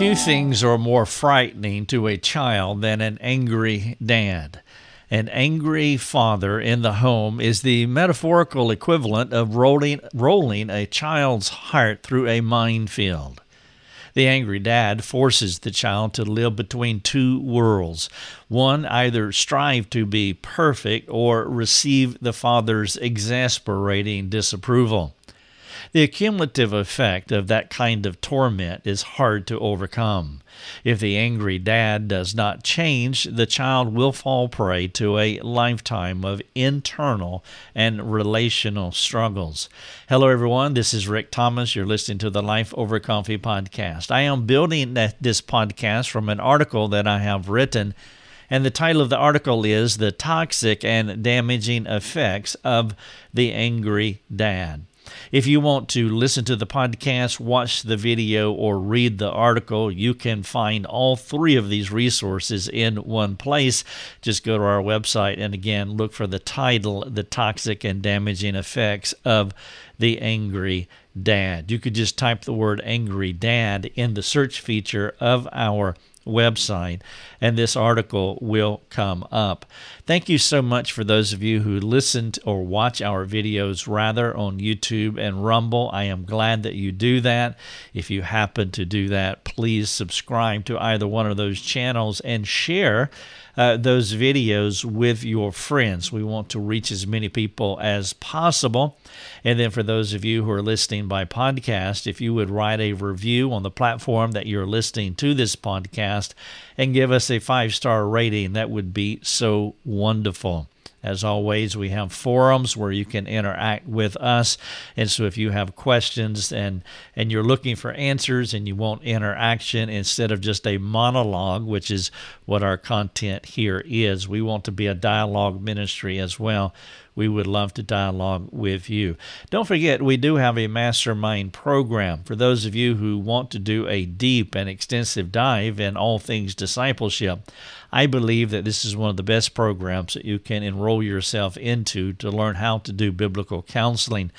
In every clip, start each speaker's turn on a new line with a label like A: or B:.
A: Few things are more frightening to a child than an angry dad. An angry father in the home is the metaphorical equivalent of rolling, rolling a child's heart through a minefield. The angry dad forces the child to live between two worlds. One, either strive to be perfect or receive the father's exasperating disapproval. The cumulative effect of that kind of torment is hard to overcome. If the angry dad does not change, the child will fall prey to a lifetime of internal and relational struggles. Hello, everyone. This is Rick Thomas. You're listening to the Life Over Coffee podcast. I am building this podcast from an article that I have written. And the title of the article is The Toxic and Damaging Effects of the Angry Dad. If you want to listen to the podcast, watch the video, or read the article, you can find all three of these resources in one place. Just go to our website and again look for the title The Toxic and Damaging Effects of the Angry Dad. You could just type the word angry dad in the search feature of our website, and this article will come up. Thank you so much for those of you who listened or watch our videos rather on YouTube and Rumble. I am glad that you do that. If you happen to do that, please subscribe to either one of those channels and share uh, those videos with your friends. We want to reach as many people as possible. And then for those of you who are listening by podcast, if you would write a review on the platform that you're listening to this podcast and give us a five star rating, that would be so wonderful. As always, we have forums where you can interact with us. And so if you have questions and, and you're looking for answers and you want interaction instead of just a monologue, which is what our content here is, we want to be a dialogue ministry as well we would love to dialogue with you. Don't forget, we do have a mastermind program for those of you who want to do a deep and extensive dive in all things discipleship. I believe that this is one of the best programs that you can enroll yourself into to learn how to do biblical counseling.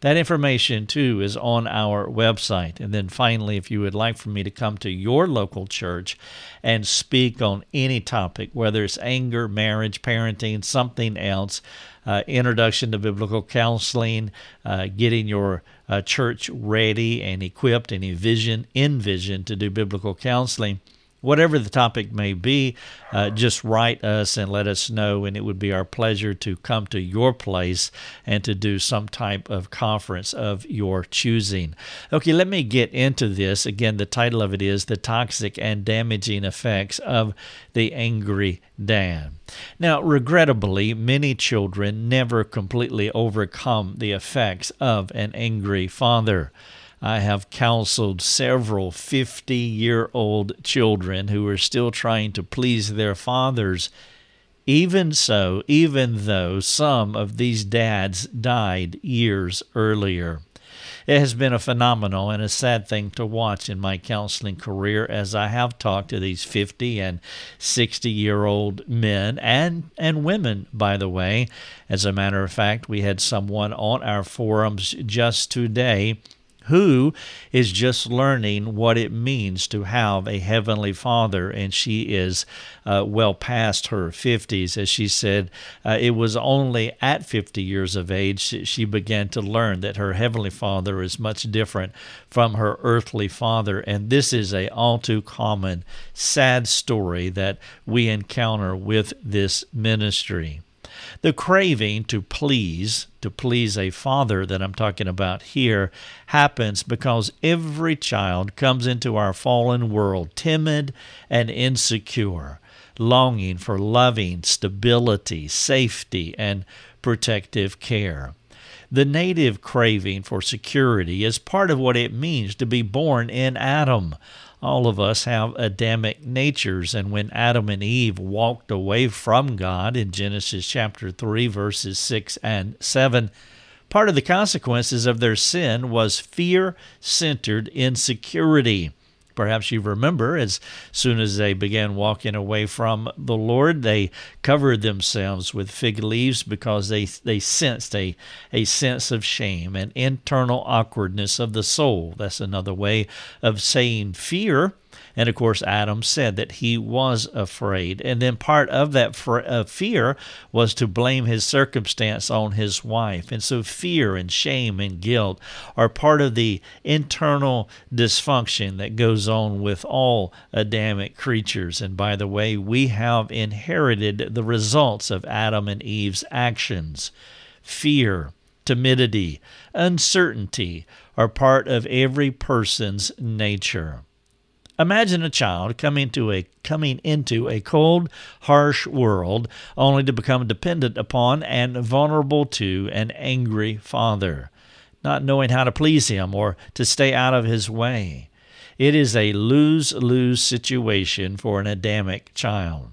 A: That information, too, is on our website. And then finally, if you would like for me to come to your local church and speak on any topic, whether it's anger, marriage, parenting, something else, uh, introduction to biblical counseling, uh, getting your uh, church ready and equipped and envision, envision to do biblical counseling whatever the topic may be, uh, just write us and let us know, and it would be our pleasure to come to your place and to do some type of conference of your choosing. Okay, let me get into this. Again, the title of it is The Toxic and Damaging Effects of the Angry Dad. Now, regrettably, many children never completely overcome the effects of an angry father. I have counseled several 50 year old children who are still trying to please their fathers. Even so, even though some of these dads died years earlier. It has been a phenomenal and a sad thing to watch in my counseling career as I have talked to these 50 and 60 year old men and, and women, by the way. As a matter of fact, we had someone on our forums just today who is just learning what it means to have a heavenly father, and she is uh, well past her 50s. As she said, uh, it was only at 50 years of age she began to learn that her heavenly father is much different from her earthly father, and this is a all too common sad story that we encounter with this ministry. The craving to please, to please a father that I'm talking about here, happens because every child comes into our fallen world timid and insecure, longing for loving, stability, safety, and protective care. The native craving for security is part of what it means to be born in Adam all of us have Adamic natures. And when Adam and Eve walked away from God in Genesis chapter 3, verses 6 and 7, part of the consequences of their sin was fear centered insecurity. Perhaps you remember, as soon as they began walking away from the Lord, they covered themselves with fig leaves because they, they sensed a, a sense of shame and internal awkwardness of the soul. That's another way of saying fear. And of course, Adam said that he was afraid. And then part of that fear was to blame his circumstance on his wife. And so fear and shame and guilt are part of the internal dysfunction that goes on with all Adamic creatures. And by the way, we have inherited the results of Adam and Eve's actions fear, timidity, uncertainty are part of every person's nature. Imagine a child coming to a coming into a cold, harsh world only to become dependent upon and vulnerable to an angry father, not knowing how to please him or to stay out of his way. It is a lose-lose situation for an Adamic child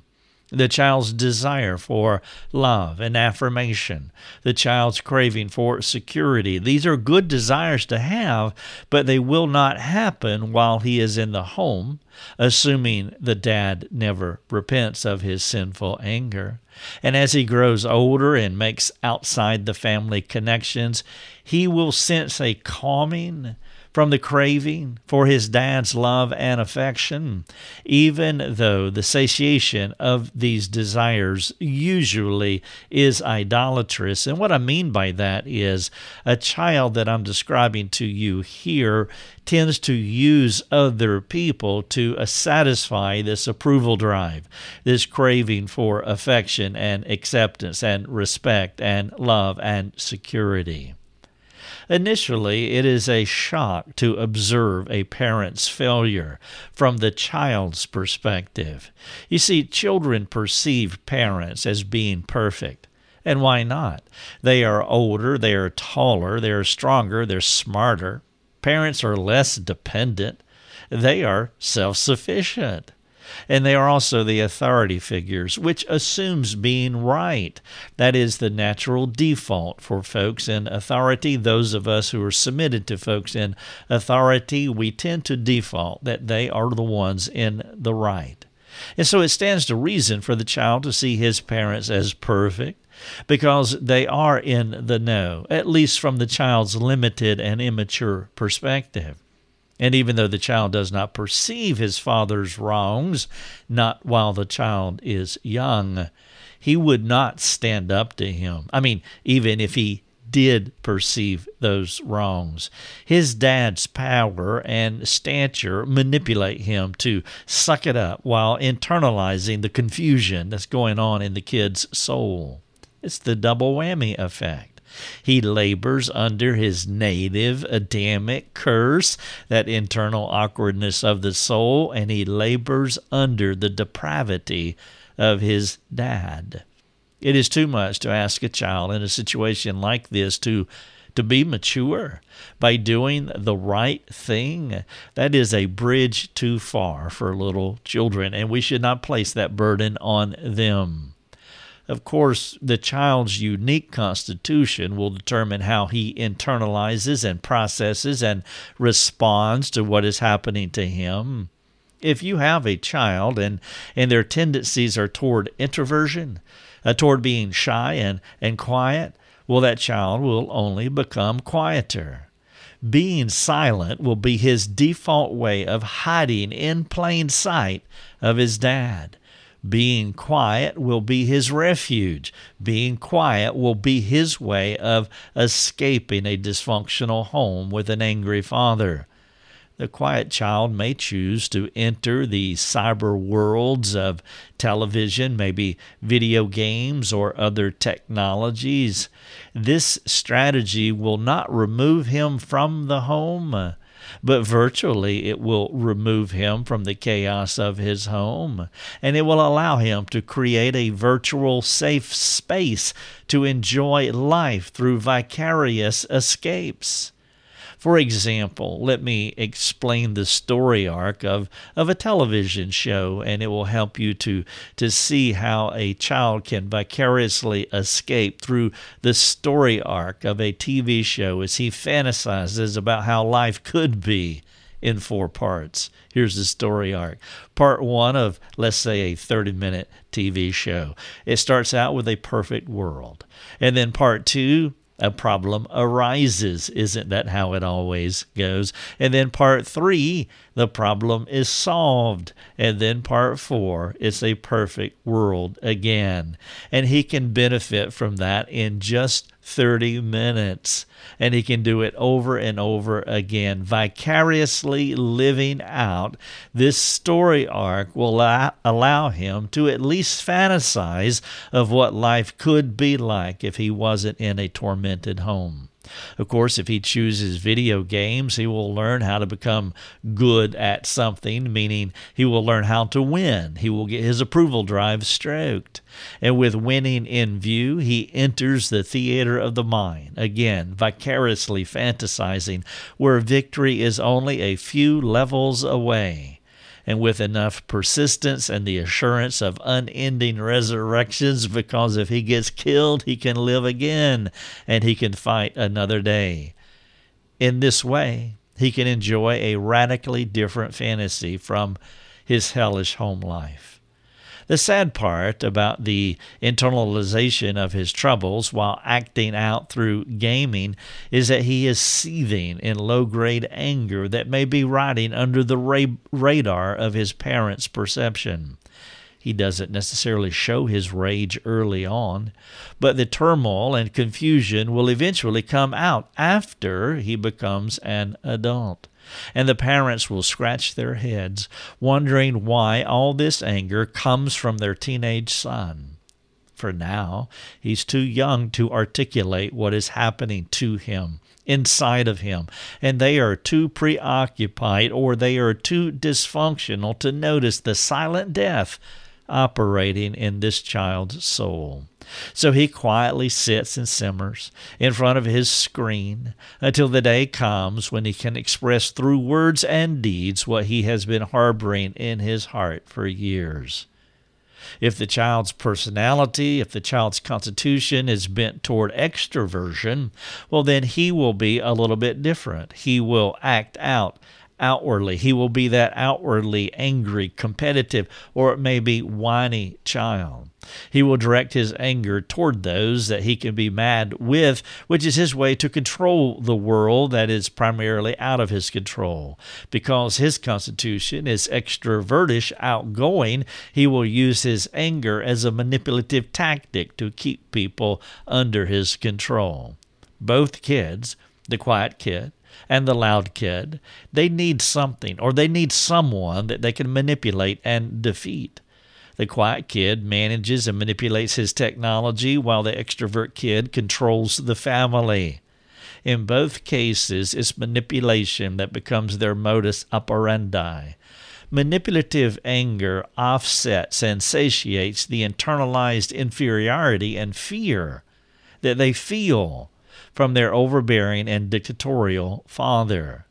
A: the child's desire for love and affirmation, the child's craving for security. These are good desires to have, but they will not happen while he is in the home, assuming the dad never repents of his sinful anger. And as he grows older and makes outside the family connections, he will sense a calming from the craving for his dad's love and affection, even though the satiation of these desires usually is idolatrous. And what I mean by that is a child that I'm describing to you here tends to use other people to satisfy this approval drive, this craving for affection and acceptance and respect and love and security. Initially, it is a shock to observe a parent's failure from the child's perspective. You see, children perceive parents as being perfect. And why not? They are older, they are taller, they are stronger, they're smarter. Parents are less dependent, they are self sufficient and they are also the authority figures, which assumes being right. That is the natural default for folks in authority. Those of us who are submitted to folks in authority, we tend to default that they are the ones in the right. And so it stands to reason for the child to see his parents as perfect because they are in the know, at least from the child's limited and immature perspective. And even though the child does not perceive his father's wrongs, not while the child is young, he would not stand up to him. I mean, even if he did perceive those wrongs. His dad's power and stature manipulate him to suck it up while internalizing the confusion that's going on in the kid's soul. It's the double whammy effect. He labors under his native Adamic curse, that internal awkwardness of the soul, and he labors under the depravity of his dad. It is too much to ask a child in a situation like this to to be mature by doing the right thing. That is a bridge too far for little children, and we should not place that burden on them. Of course, the child's unique constitution will determine how he internalizes and processes and responds to what is happening to him. If you have a child and, and their tendencies are toward introversion, uh, toward being shy and, and quiet, well, that child will only become quieter. Being silent will be his default way of hiding in plain sight of his dad. Being quiet will be his refuge. Being quiet will be his way of escaping a dysfunctional home with an angry father. The quiet child may choose to enter the cyber worlds of television, maybe video games or other technologies. This strategy will not remove him from the home but virtually it will remove him from the chaos of his home, and it will allow him to create a virtual safe space to enjoy life through vicarious escapes. For example, let me explain the story arc of, of a television show, and it will help you to, to see how a child can vicariously escape through the story arc of a TV show as he fantasizes about how life could be in four parts. Here's the story arc. Part one of, let's say, a 30 minute TV show. It starts out with a perfect world. And then part two a problem arises. Isn't that how it always goes? And then part three, the problem is solved. And then part four, it's a perfect world again. And he can benefit from that in just 30 minutes. And he can do it over and over again, vicariously living out this story arc will allow him to at least fantasize of what life could be like if he wasn't in a tormented home. Of course, if he chooses video games, he will learn how to become good at something, meaning he will learn how to win. He will get his approval drive stroked. And with winning in view, he enters the theater of the mind, again, vicariously fantasizing, where victory is only a few levels away and with enough persistence and the assurance of unending resurrections, because if he gets killed, he can live again and he can fight another day. In this way, he can enjoy a radically different fantasy from his hellish home life. The sad part about the internalization of his troubles while acting out through gaming is that he is seething in low grade anger that may be riding under the ra- radar of his parents' perception. He doesn't necessarily show his rage early on, but the turmoil and confusion will eventually come out after he becomes an adult and the parents will scratch their heads, wondering why all this anger comes from their teenage son. For now, he's too young to articulate what is happening to him, inside of him, and they are too preoccupied or they are too dysfunctional to notice the silent death operating in this child's soul. So he quietly sits and simmers in front of his screen until the day comes when he can express through words and deeds what he has been harboring in his heart for years. If the child's personality, if the child's constitution is bent toward extroversion, well, then he will be a little bit different. He will act out outwardly. He will be that outwardly angry, competitive, or it may be whiny child. He will direct his anger toward those that he can be mad with, which is his way to control the world that is primarily out of his control. Because his constitution is extrovertish, outgoing, he will use his anger as a manipulative tactic to keep people under his control. Both kids, the quiet kid and the loud kid. They need something or they need someone that they can manipulate and defeat. The quiet kid manages and manipulates his technology while the extrovert kid controls the family. In both cases, it's manipulation that becomes their modus operandi. Manipulative anger offsets and satiates the internalized inferiority and fear that they feel from their overbearing and dictatorial father.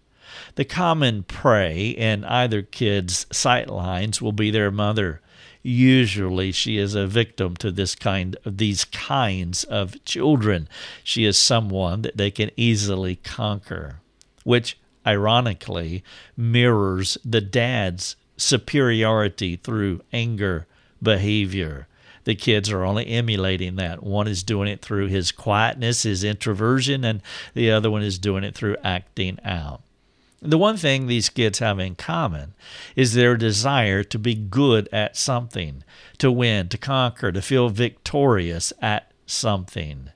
A: The common prey in either kid's sightlines will be their mother. Usually she is a victim to this kind of these kinds of children. She is someone that they can easily conquer, which ironically mirrors the dad's superiority through anger behavior the kids are only emulating that. One is doing it through his quietness, his introversion, and the other one is doing it through acting out. The one thing these kids have in common is their desire to be good at something, to win, to conquer, to feel victorious at something.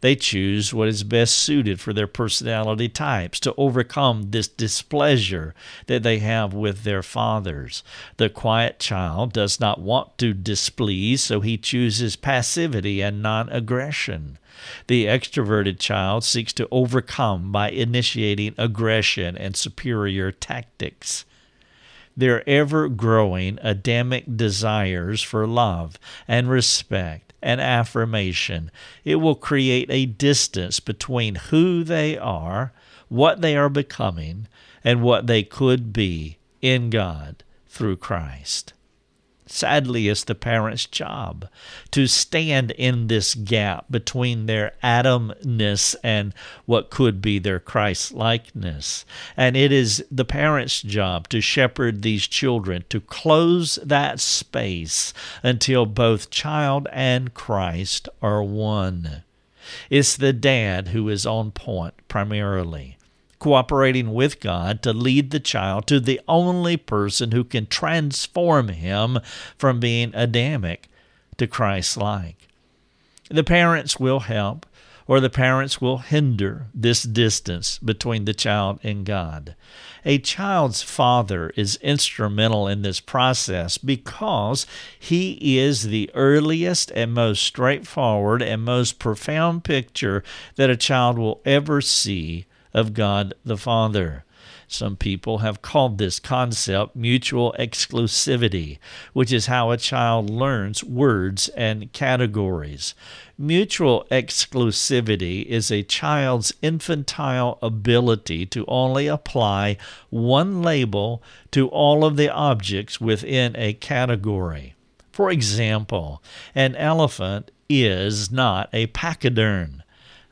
A: They choose what is best suited for their personality types to overcome this displeasure that they have with their fathers. The quiet child does not want to displease, so he chooses passivity and non aggression. The extroverted child seeks to overcome by initiating aggression and superior tactics their ever growing Adamic desires for love and respect and affirmation. It will create a distance between who they are, what they are becoming, and what they could be in God through Christ. Sadly, it's the parent's job to stand in this gap between their Adamness and what could be their Christ likeness. And it is the parent's job to shepherd these children, to close that space until both child and Christ are one. It's the dad who is on point primarily. Cooperating with God to lead the child to the only person who can transform him from being Adamic to Christ like. The parents will help, or the parents will hinder this distance between the child and God. A child's father is instrumental in this process because he is the earliest and most straightforward and most profound picture that a child will ever see of God the Father. Some people have called this concept mutual exclusivity, which is how a child learns words and categories. Mutual exclusivity is a child's infantile ability to only apply one label to all of the objects within a category. For example, an elephant is not a pachyderm.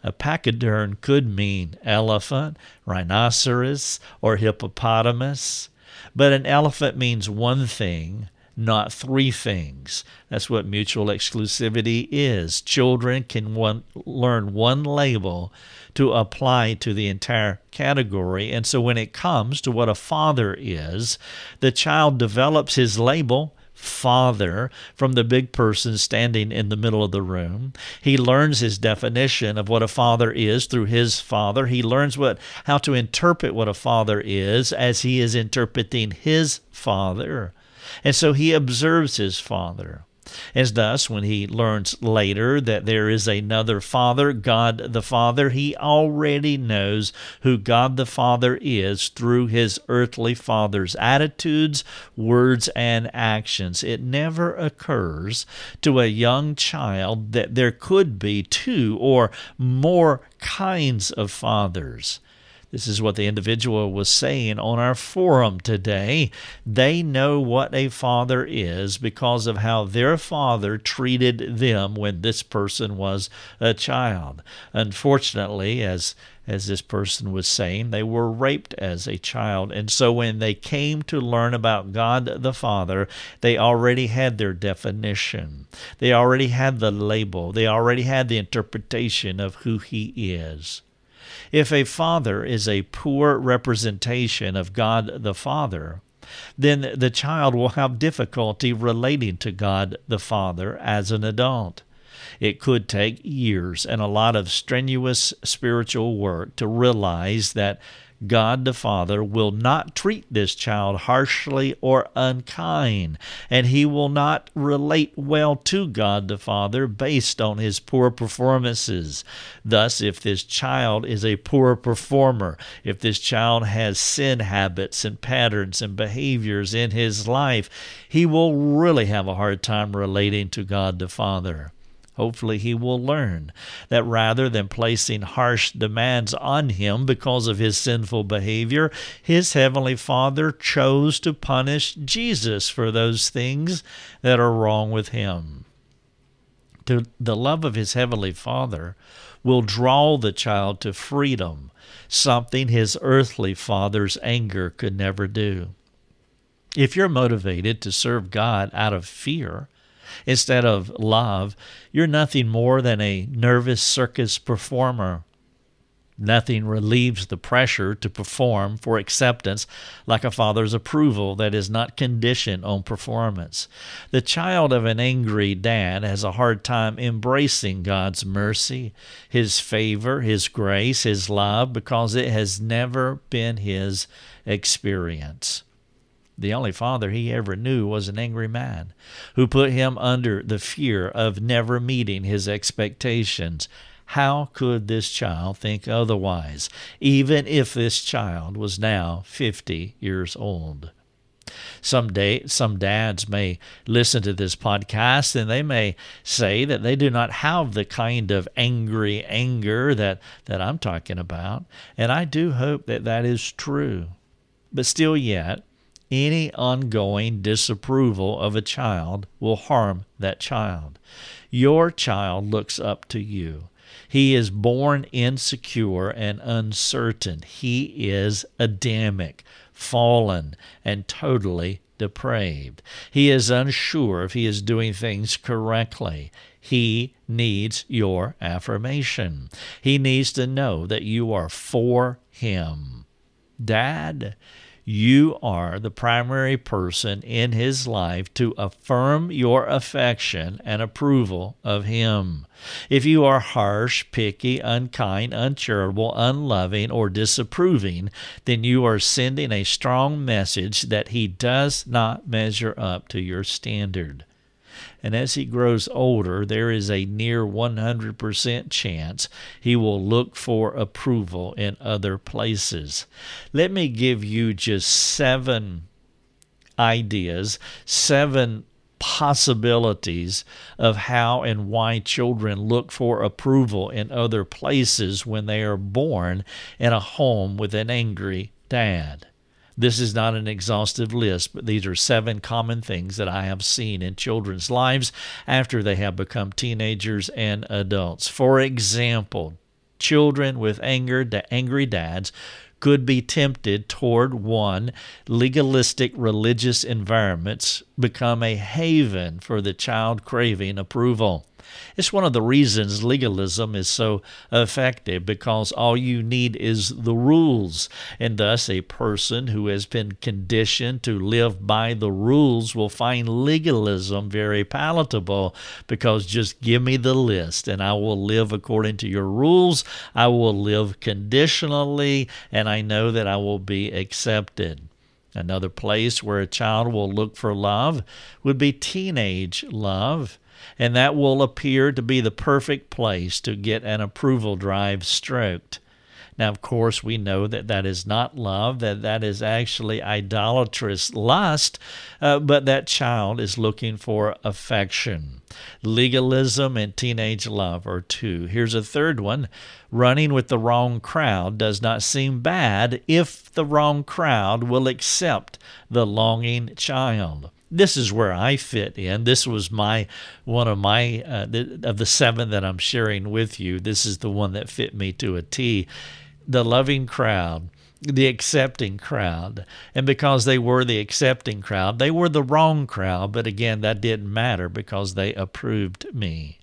A: A pachyderm could mean elephant, rhinoceros, or hippopotamus, but an elephant means one thing, not three things. That's what mutual exclusivity is. Children can one, learn one label to apply to the entire category. And so when it comes to what a father is, the child develops his label father from the big person standing in the middle of the room. He learns his definition of what a father is through his father. He learns what how to interpret what a father is as he is interpreting his father. And so he observes his father. As thus, when he learns later that there is another Father, God the Father, he already knows who God the Father is through his earthly Father's attitudes, words, and actions. It never occurs to a young child that there could be two or more kinds of fathers. This is what the individual was saying on our forum today. They know what a father is because of how their father treated them when this person was a child. Unfortunately, as as this person was saying, they were raped as a child. And so when they came to learn about God the Father, they already had their definition. They already had the label. They already had the interpretation of who He is. If a father is a poor representation of God the Father, then the child will have difficulty relating to God the Father as an adult. It could take years and a lot of strenuous spiritual work to realize that God the Father will not treat this child harshly or unkind, and he will not relate well to God the Father based on his poor performances. Thus, if this child is a poor performer, if this child has sin habits and patterns and behaviors in his life, he will really have a hard time relating to God the Father. Hopefully, he will learn that rather than placing harsh demands on him because of his sinful behavior, his heavenly Father chose to punish Jesus for those things that are wrong with him. To the love of his heavenly Father will draw the child to freedom, something his earthly father's anger could never do. If you're motivated to serve God out of fear, instead of love, you're nothing more than a nervous circus performer. Nothing relieves the pressure to perform for acceptance like a father's approval that is not conditioned on performance. The child of an angry dad has a hard time embracing God's mercy, His favor, His grace, His love, because it has never been his experience. The only father he ever knew was an angry man who put him under the fear of never meeting his expectations. How could this child think otherwise, even if this child was now 50 years old? Some day, some dads may listen to this podcast and they may say that they do not have the kind of angry anger that, that I'm talking about. And I do hope that that is true. But still, yet, any ongoing disapproval of a child will harm that child. Your child looks up to you. He is born insecure and uncertain. He is Adamic, fallen, and totally depraved. He is unsure if he is doing things correctly. He needs your affirmation. He needs to know that you are for him. Dad, you are the primary person in his life to affirm your affection and approval of him. If you are harsh, picky, unkind, uncharitable, unloving, or disapproving, then you are sending a strong message that he does not measure up to your standard and as he grows older, there is a near 100% chance he will look for approval in other places. Let me give you just seven ideas, seven possibilities of how and why children look for approval in other places when they are born in a home with an angry dad. This is not an exhaustive list, but these are seven common things that I have seen in children's lives after they have become teenagers and adults. For example, children with anger, angry dads could be tempted toward one legalistic religious environments become a haven for the child craving approval it's one of the reasons legalism is so effective because all you need is the rules. And thus, a person who has been conditioned to live by the rules will find legalism very palatable because just give me the list and I will live according to your rules. I will live conditionally and I know that I will be accepted. Another place where a child will look for love would be teenage love and that will appear to be the perfect place to get an approval drive stroked. Now, of course, we know that that is not love, that that is actually idolatrous lust, uh, but that child is looking for affection. Legalism and teenage love are two. Here's a third one running with the wrong crowd does not seem bad if the wrong crowd will accept the longing child this is where I fit in. This was my one of my uh, the, of the seven that I'm sharing with you. This is the one that fit me to a T. The loving crowd, the accepting crowd, and because they were the accepting crowd, they were the wrong crowd. But again, that didn't matter because they approved me.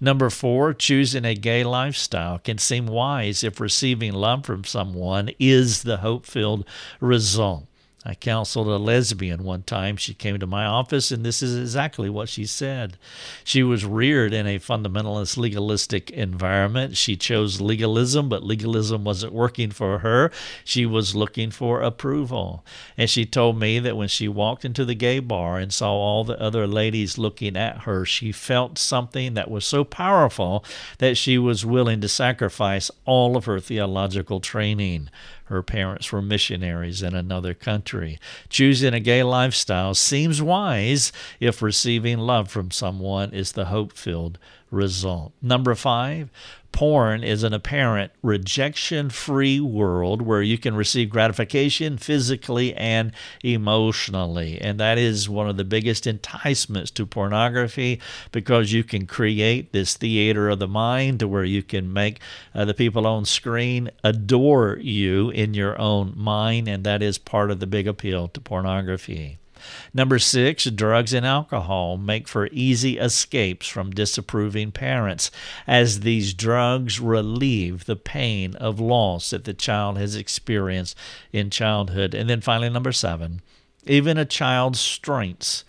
A: Number four, choosing a gay lifestyle can seem wise if receiving love from someone is the hope filled result. I counseled a lesbian one time. She came to my office, and this is exactly what she said. She was reared in a fundamentalist, legalistic environment. She chose legalism, but legalism wasn't working for her. She was looking for approval. And she told me that when she walked into the gay bar and saw all the other ladies looking at her, she felt something that was so powerful that she was willing to sacrifice all of her theological training. Her parents were missionaries in another country. Choosing a gay lifestyle seems wise if receiving love from someone is the hope filled result. Number five, porn is an apparent rejection free world where you can receive gratification physically and emotionally. And that is one of the biggest enticements to pornography because you can create this theater of the mind to where you can make uh, the people on screen adore you in your own mind. And that is part of the big appeal to pornography. Number six, drugs and alcohol make for easy escapes from disapproving parents, as these drugs relieve the pain of loss that the child has experienced in childhood. And then finally, number seven, even a child's strengths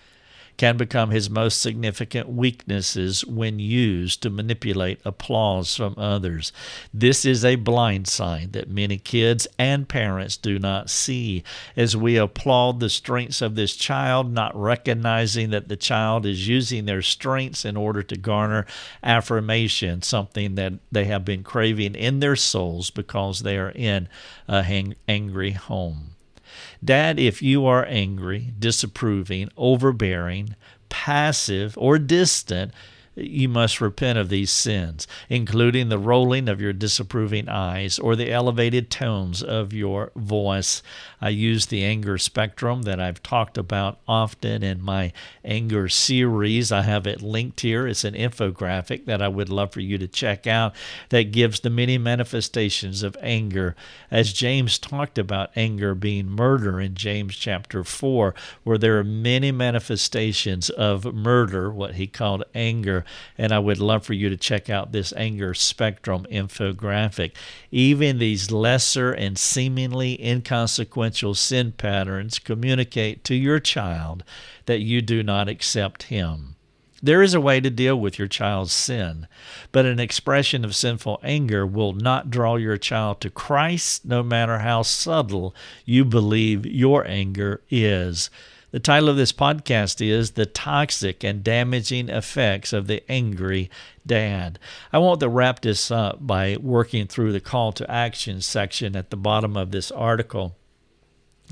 A: can become his most significant weaknesses when used to manipulate applause from others. This is a blind side that many kids and parents do not see as we applaud the strengths of this child, not recognizing that the child is using their strengths in order to garner affirmation, something that they have been craving in their souls because they are in a hang- angry home. Dad, if you are angry, disapproving, overbearing, passive, or distant, you must repent of these sins, including the rolling of your disapproving eyes or the elevated tones of your voice. I use the anger spectrum that I've talked about often in my anger series. I have it linked here. It's an infographic that I would love for you to check out that gives the many manifestations of anger. As James talked about anger being murder in James chapter 4, where there are many manifestations of murder, what he called anger And I would love for you to check out this anger spectrum infographic. Even these lesser and seemingly inconsequential sin patterns communicate to your child that you do not accept him. There is a way to deal with your child's sin, but an expression of sinful anger will not draw your child to Christ, no matter how subtle you believe your anger is. The title of this podcast is The Toxic and Damaging Effects of the Angry Dad. I want to wrap this up by working through the call to action section at the bottom of this article.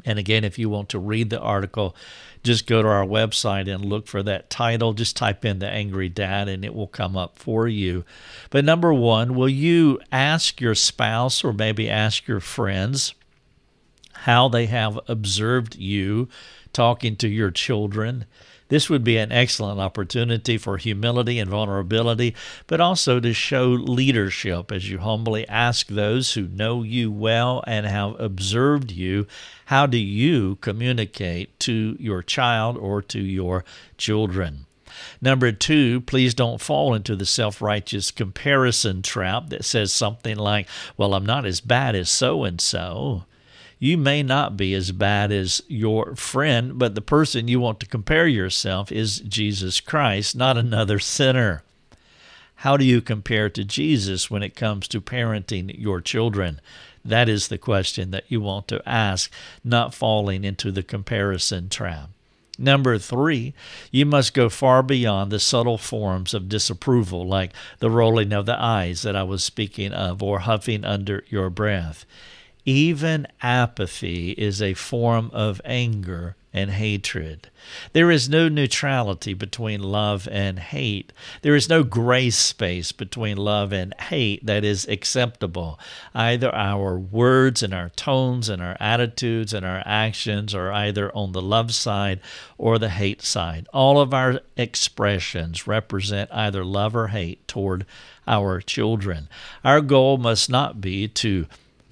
A: And again, if you want to read the article, just go to our website and look for that title. Just type in The Angry Dad and it will come up for you. But number one, will you ask your spouse or maybe ask your friends how they have observed you talking to your children? This would be an excellent opportunity for humility and vulnerability, but also to show leadership as you humbly ask those who know you well and have observed you how do you communicate to your child or to your children? Number two, please don't fall into the self righteous comparison trap that says something like, Well, I'm not as bad as so and so you may not be as bad as your friend, but the person you want to compare yourself is Jesus Christ, not another sinner. How do you compare to Jesus when it comes to parenting your children? That is the question that you want to ask, not falling into the comparison trap. Number three, you must go far beyond the subtle forms of disapproval, like the rolling of the eyes that I was speaking of, or huffing under your breath. Even apathy is a form of anger and hatred. There is no neutrality between love and hate. There is no gray space between love and hate that is acceptable. Either our words and our tones and our attitudes and our actions are either on the love side or the hate side. All of our expressions represent either love or hate toward our children. Our goal must not be to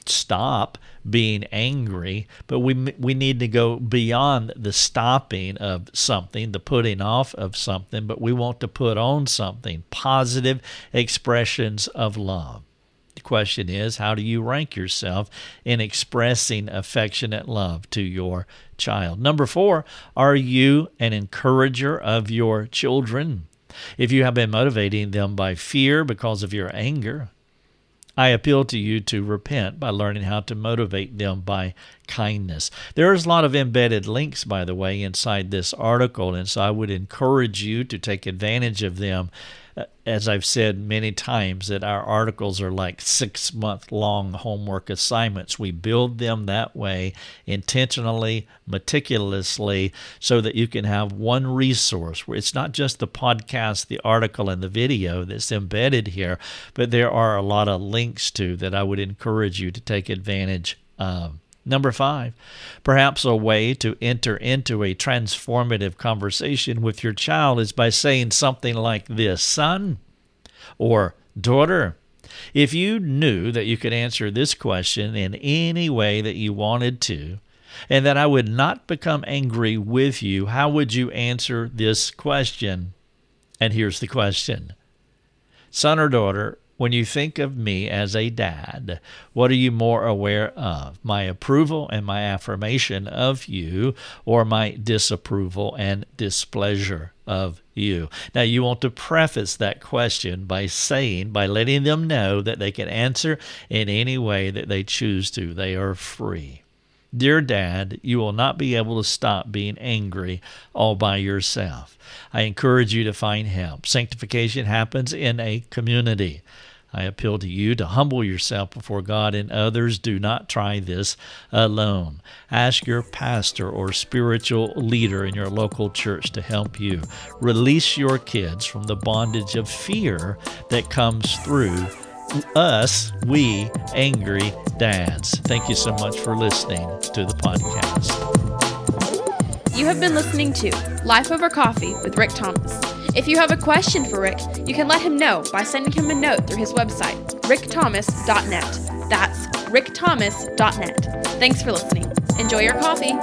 A: stop being angry, but we we need to go beyond the stopping of something, the putting off of something, but we want to put on something, positive expressions of love. The question is, how do you rank yourself in expressing affectionate love to your child? Number 4, are you an encourager of your children? If you have been motivating them by fear because of your anger, I appeal to you to repent by learning how to motivate them by kindness. There's a lot of embedded links, by the way, inside this article, and so I would encourage you to take advantage of them as I've said many times, that our articles are like six month long homework assignments. We build them that way intentionally, meticulously, so that you can have one resource where it's not just the podcast, the article, and the video that's embedded here, but there are a lot of links to that I would encourage you to take advantage of. Number five, perhaps a way to enter into a transformative conversation with your child is by saying something like this Son or daughter, if you knew that you could answer this question in any way that you wanted to, and that I would not become angry with you, how would you answer this question? And here's the question Son or daughter, when you think of me as a dad, what are you more aware of? My approval and my affirmation of you, or my disapproval and displeasure of you? Now, you want to preface that question by saying, by letting them know that they can answer in any way that they choose to. They are free. Dear Dad, you will not be able to stop being angry all by yourself. I encourage you to find help. Sanctification happens in a community. I appeal to you to humble yourself before God and others. Do not try this alone. Ask your pastor or spiritual leader in your local church to help you. Release your kids from the bondage of fear that comes through us, we angry dads. Thank you so much for listening to the podcast.
B: You have been listening to Life Over Coffee with Rick Thomas. If you have a question for Rick, you can let him know by sending him a note through his website, rickthomas.net. That's rickthomas.net. Thanks for listening. Enjoy your coffee.